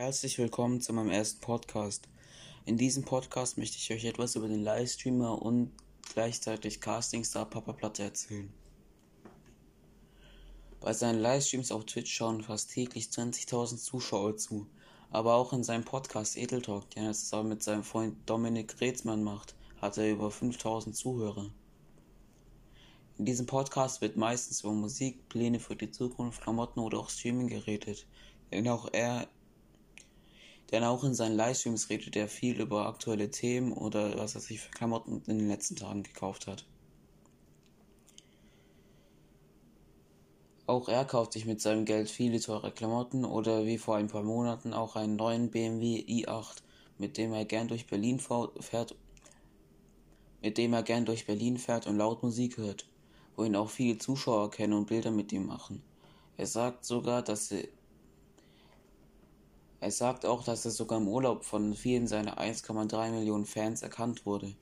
Herzlich willkommen zu meinem ersten Podcast. In diesem Podcast möchte ich euch etwas über den Livestreamer und gleichzeitig Castingstar Papa Platte erzählen. Bei seinen Livestreams auf Twitch schauen fast täglich 20.000 Zuschauer zu, aber auch in seinem Podcast Edel Talk, den er zusammen mit seinem Freund Dominik Reetzmann macht, hat er über 5000 Zuhörer. In diesem Podcast wird meistens über Musik, Pläne für die Zukunft, Klamotten oder auch Streaming geredet, denn auch er denn auch in seinen Livestreams redet er viel über aktuelle Themen oder was er sich für Klamotten in den letzten Tagen gekauft hat. Auch er kauft sich mit seinem Geld viele teure Klamotten oder wie vor ein paar Monaten auch einen neuen BMW i8, mit dem er gern durch Berlin fährt, mit dem er gern durch Berlin fährt und laut Musik hört, wo ihn auch viele Zuschauer kennen und Bilder mit ihm machen. Er sagt sogar, dass er sagt auch, dass er sogar im Urlaub von vielen seiner 1,3 Millionen Fans erkannt wurde.